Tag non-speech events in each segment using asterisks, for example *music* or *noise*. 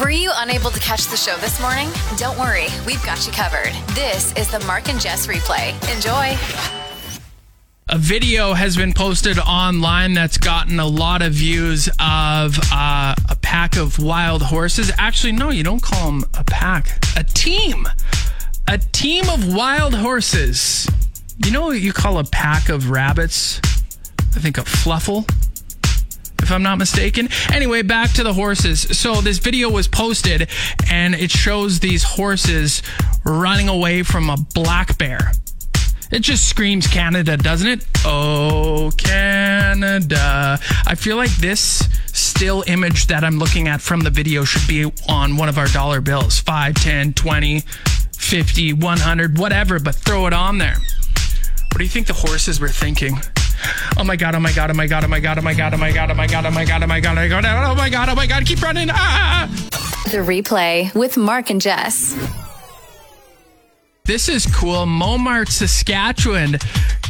Were you unable to catch the show this morning? Don't worry, we've got you covered. This is the Mark and Jess replay. Enjoy. a video has been posted online that's gotten a lot of views of uh, a pack of wild horses. Actually, no, you don't call them a pack, a team. A team of wild horses. You know what you call a pack of rabbits? I think a fluffle if I'm not mistaken. Anyway, back to the horses. So this video was posted and it shows these horses running away from a black bear. It just screams Canada, doesn't it? Oh, Canada. I feel like this still image that I'm looking at from the video should be on one of our dollar bills 5, 10, 20, 50, 100, whatever, but throw it on there. What do you think the horses were thinking? Oh my god, oh my god, oh my god, oh my god, oh my god, oh my god, oh my god, oh my god, oh my god, oh my god, oh my god, oh my god, keep running. Ah! The replay with Mark and Jess. This is cool. Montmartre, Saskatchewan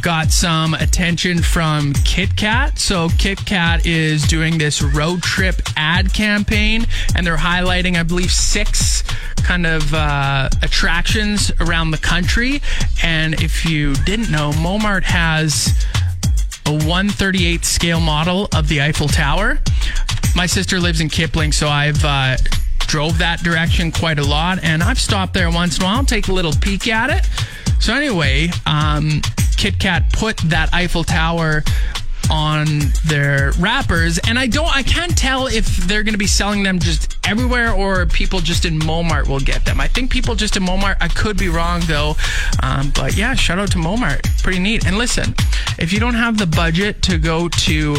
got some attention from KitKat. So KitKat is doing this road trip ad campaign and they're highlighting, I believe, six kind of uh, attractions around the country. And if you didn't know, Montmartre has a 138 scale model of the Eiffel Tower. My sister lives in Kipling, so I've uh, drove that direction quite a lot, and I've stopped there once in a while, take a little peek at it. So anyway, um, KitKat put that Eiffel Tower on their wrappers, and I don't, I can't tell if they're going to be selling them just everywhere or people just in Montmartre will get them. I think people just in Montmartre. I could be wrong though, um, but yeah, shout out to Montmartre. Pretty neat. And listen, if you don't have the budget to go to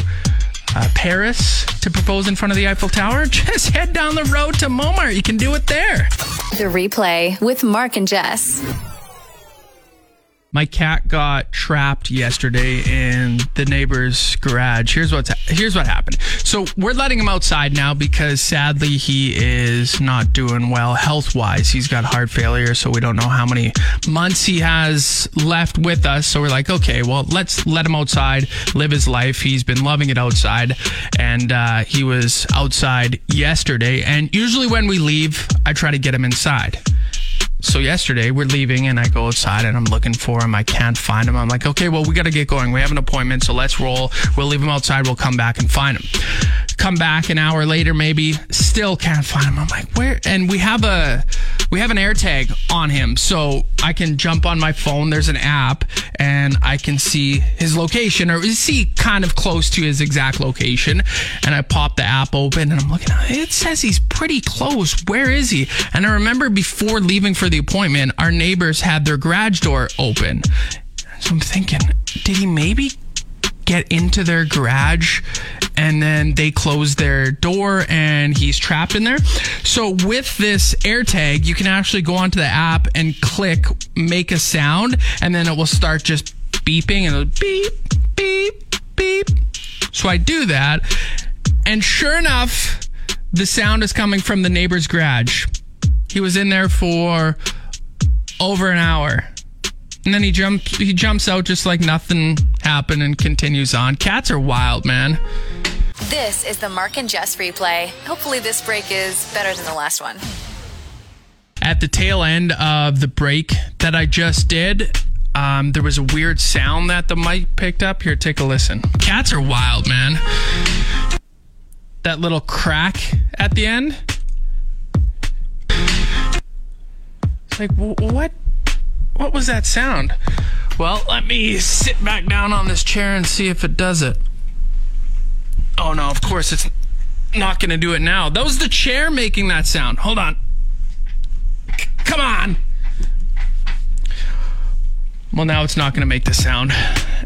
uh, Paris to propose in front of the Eiffel Tower, *laughs* just head down the road to Montmartre. You can do it there. The replay with Mark and Jess. My cat got trapped yesterday in the neighbor's garage. Here's what's here's what happened. So we're letting him outside now because sadly he is not doing well health wise. He's got heart failure, so we don't know how many months he has left with us. So we're like, okay, well let's let him outside, live his life. He's been loving it outside, and uh, he was outside yesterday. And usually when we leave, I try to get him inside. So yesterday we're leaving and I go outside and I'm looking for him. I can't find him. I'm like, okay, well, we got to get going. We have an appointment, so let's roll. We'll leave him outside. We'll come back and find him. Come back an hour later, maybe still can't find him. I'm like, where? And we have a we have an AirTag on him, so I can jump on my phone. There's an app and I can see his location or see kind of close to his exact location. And I pop the app open and I'm looking. It says he's pretty close. Where is he? And I remember before leaving for the appointment, our neighbors had their garage door open. So I'm thinking, did he maybe get into their garage and then they close their door and he's trapped in there. So with this AirTag, you can actually go onto the app and click make a sound and then it will start just beeping and it'll beep, beep, beep. So I do that and sure enough, the sound is coming from the neighbor's garage. He was in there for over an hour. And then he jumps he jumps out just like nothing happened and continues on. Cats are wild, man. This is the Mark and Jess replay. Hopefully, this break is better than the last one. At the tail end of the break that I just did, um, there was a weird sound that the mic picked up. Here, take a listen. Cats are wild, man. That little crack at the end. It's like, what? What was that sound? Well, let me sit back down on this chair and see if it does it. Oh no, of course it's not going to do it now. That was the chair making that sound. Hold on. C- come on. Well, now it's not going to make the sound.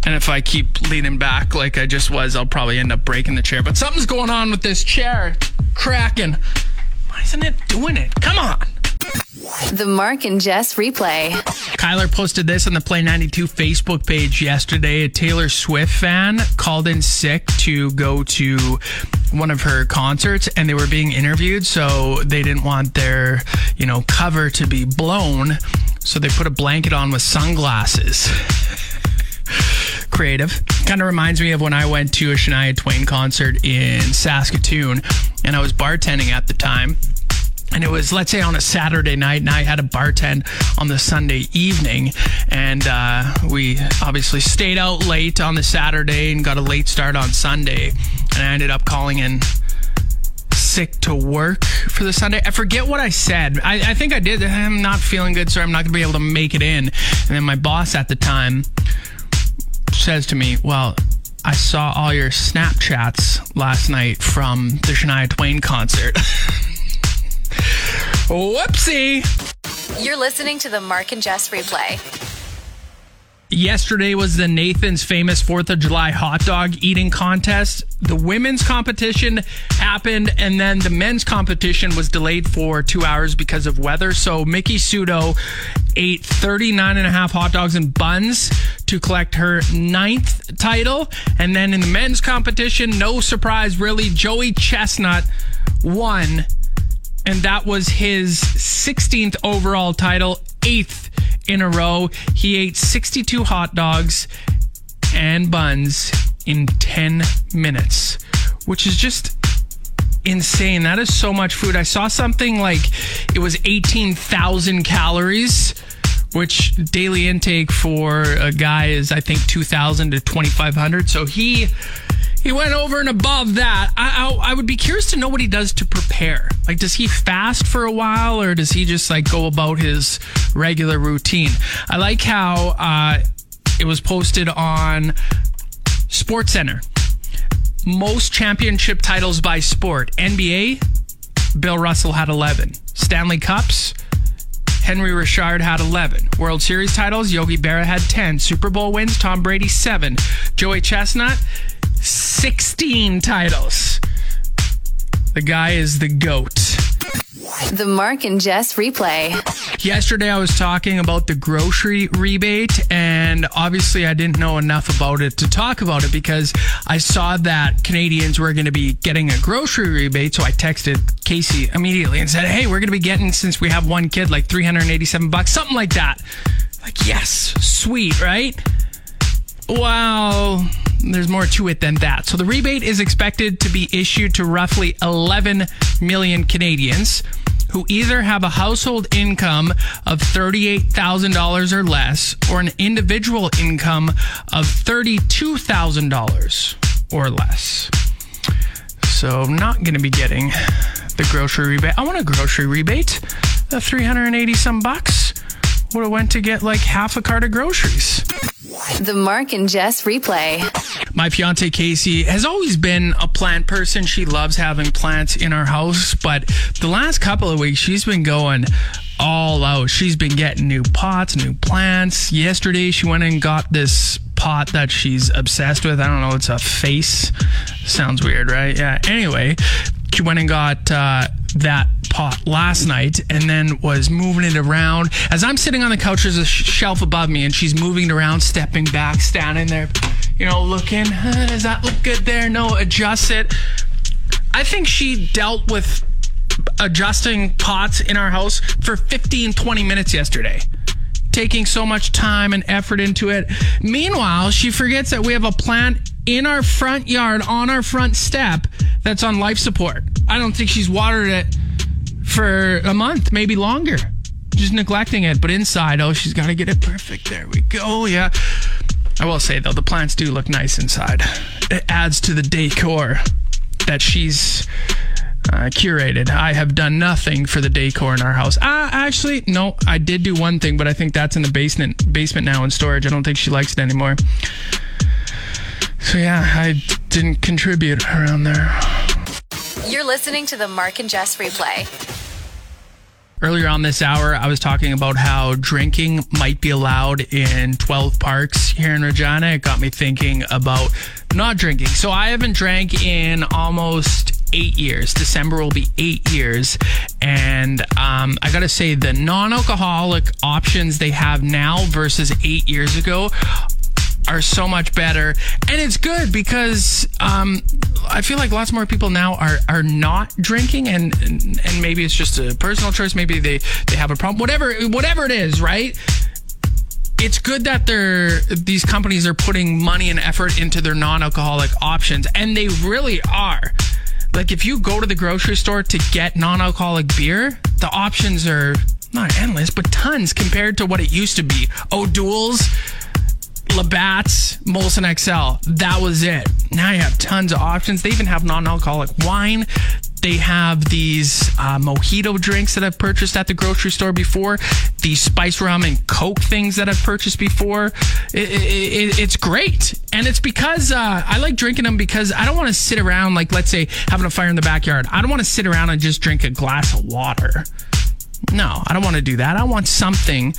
And if I keep leaning back like I just was, I'll probably end up breaking the chair. But something's going on with this chair. Cracking. Why isn't it doing it? Come on. The Mark and Jess replay. Kyler posted this on the Play 92 Facebook page yesterday. A Taylor Swift fan called in sick to go to one of her concerts and they were being interviewed, so they didn't want their, you know, cover to be blown. So they put a blanket on with sunglasses. *laughs* Creative. Kind of reminds me of when I went to a Shania Twain concert in Saskatoon and I was bartending at the time and it was let's say on a saturday night and i had a bartend on the sunday evening. And uh, we obviously stayed out late on the saturday and got a late start on sunday. And i ended up calling in sick to work for the sunday. I forget what i said. I, I think i did. I'm not feeling good so i'm not going to be able to make it in. And then my boss at the time says to me well I saw all your Snapchats last night from the Shania Twain concert. *laughs* Whoopsie. You're listening to the Mark and Jess replay. Yesterday was the Nathan's famous 4th of July hot dog eating contest. The women's competition happened, and then the men's competition was delayed for two hours because of weather. So Miki Sudo ate 39 and a half hot dogs and buns to collect her ninth title. And then in the men's competition, no surprise really, Joey Chestnut won. And that was his 16th overall title, eighth in a row. He ate 62 hot dogs and buns in 10 minutes, which is just insane. That is so much food. I saw something like it was 18,000 calories, which daily intake for a guy is, I think, 2,000 to 2,500. So he he went over and above that. I, I, I, would be curious to know what he does to prepare. Like, does he fast for a while or does he just like go about his regular routine? I like how uh, it was posted on SportsCenter. Most championship titles by sport. NBA, Bill Russell had 11. Stanley Cups, Henri Richard had 11. World Series titles, Yogi Berra had 10. Super Bowl wins, Tom Brady 7. Joey Chestnut, 16 titles. The guy is the GOAT. The Mark and Jess replay. Yesterday, I was talking about the grocery rebate, and obviously, I didn't know enough about it to talk about it because I saw that Canadians were going to be getting a grocery rebate. So I texted Kasey immediately and said, Hey, we're going to be getting, since we have one kid, like 387 bucks, something like that. Like, yes, sweet, right? Well, there's more to it than that. So the rebate is expected to be issued to roughly 11 million Canadians who either have a household income of $38,000 or less or an individual income of $32,000 or less. So I'm not going to be getting the grocery rebate. I want a grocery rebate. The 380 some bucks would have went to get like half a cart of groceries. The Mark and Jess replay. My fiance Kasey has always been a plant person. She loves having plants in our house, but the last couple of weeks she's been going all out. She's been getting new pots, new plants. Yesterday she went and got this pot that she's obsessed with. I don't know, it's a face. Sounds weird, right? Yeah. Anyway, she went and got uh, that pot last night and then was moving it around. As I'm sitting on the couch, there's a sh- shelf above me, and she's moving it around, stepping back, standing there, you know, looking. Huh, does that look good there? No, adjust it. I think she dealt with adjusting pots in our house for 15, 20 minutes yesterday taking so much time and effort into it. Meanwhile, she forgets that we have a plant in our front yard on our front step that's on life support. I don't think she's watered it for a month, maybe longer. Just neglecting it. But inside, oh, she's got to get it perfect. There we go. Yeah. I will say, though, the plants do look nice inside. It adds to the decor that she's uh, curated. I have done nothing for the decor in our house. Uh, actually, no, I did do one thing, but I think that's in the basement basement now in storage. I don't think she likes it anymore. So yeah, I didn't contribute around there. You're listening to the Mark and Jess replay. Earlier on this hour, I was talking about how drinking might be allowed in 12 parks here in Regina. It got me thinking about not drinking. So I haven't drank in almost eight years. December will be eight years. And um, I got to say, the non alcoholic options they have now versus eight years ago are so much better, and it's good because um, I feel like lots more people now are are not drinking, and and maybe it's just a personal choice. Maybe they they have a problem. Whatever whatever it is, right? It's good that they're these companies are putting money and effort into their non-alcoholic options, and they really are. Like if you go to the grocery store to get non-alcoholic beer, the options are not endless, but tons compared to what it used to be. O'Doul's, Labatt's, Molson XL. That was it. Now you have tons of options. They even have non-alcoholic wine. They have these uh, mojito drinks that I've purchased at the grocery store before. These spice rum and Coke things that I've purchased before. It, it, it, it's great. And it's because uh, I like drinking them because I don't want to sit around, like, let's say, having a fire in the backyard. I don't want to sit around and just drink a glass of water. No, I don't want to do that. I want something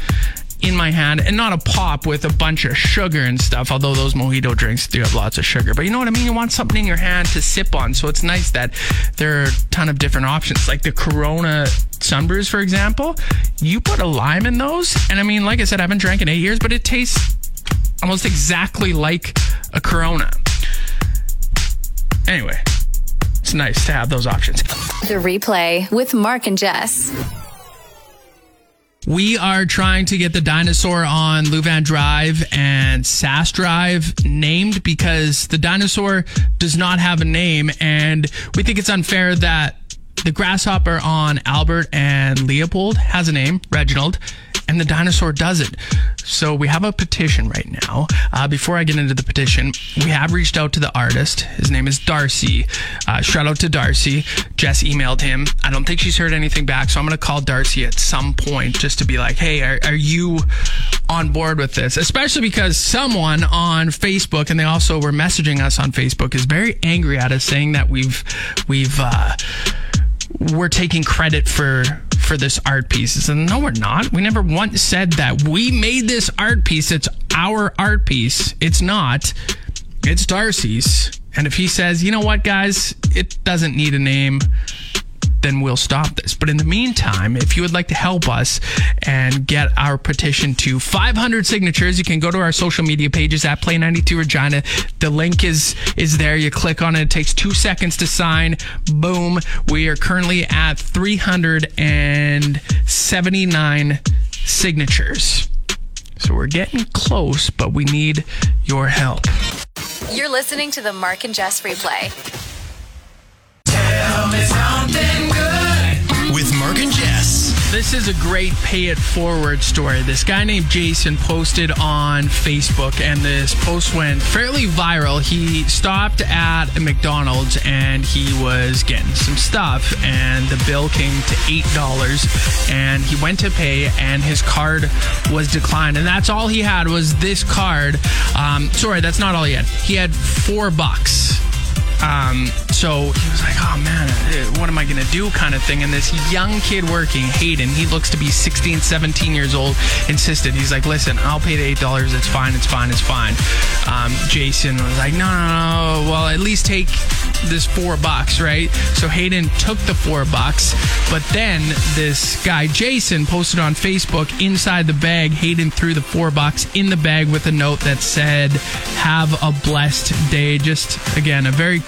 in my hand and not a pop with a bunch of sugar and stuff, although those mojito drinks do have lots of sugar. But you know what I mean? You want something in your hand to sip on. So it's nice that there are a ton of different options. Like the Corona Sunbrews, for example, you put a lime in those. And I mean, like I said, I haven't drank in eight years, but it tastes almost exactly like a Corona. Anyway, it's nice to have those options. The replay with Mark and Jess. We are trying to get the dinosaur on Lewvan Drive and Sask Drive named because the dinosaur does not have a name, and we think it's unfair that the grasshopper on Albert and Leopold has a name, Reginald, and the dinosaur does it. So we have a petition right now. Uh, before I get into the petition, we have reached out to the artist. His name is Darcy. Uh, shout out to Darcy. Jess emailed him. I don't think she's heard anything back, so I'm going to call Darcy at some point just to be like, hey, are, are you on board with this? Especially because someone on Facebook, and they also were messaging us on Facebook, is very angry at us saying that we've we've. Uh, we're taking credit for for this art piece. And no, we're not. We never once said that we made this art piece. It's our art piece. It's not. It's Darcy's. And if he says, you know what, guys, it doesn't need a name, then we'll stop this. But in the meantime, if you would like to help us and get our petition to 500 signatures, you can go to our social media pages at Play 92 Regina. The link is is there. You click on it. It takes two seconds to sign. Boom. We are currently at 379 signatures. So we're getting close, but we need your help. You're listening to the Mark and Jess replay. This is a great pay it forward story. This guy named Jason posted on Facebook, and this post went fairly viral. He stopped at a McDonald's and he was getting some stuff, and the bill came to $8. And he went to pay, and his card was declined. And that's all he had was this card. Um, sorry, that's not all he had. He had four bucks. Um, so he was like, oh man, uh, what am I going to do kind of thing. And this young kid working, Hayden, he looks to be 16, 17 years old, insisted. He's like, listen, I'll pay the $8. It's fine. It's fine. It's fine. Um, Jason was like, no, no, no. Well, at least take this four bucks, right? So Hayden took the four bucks, but then this guy, Jason, posted on Facebook inside the bag, Hayden threw the four bucks in the bag with a note that said, have a blessed day. Just again, a very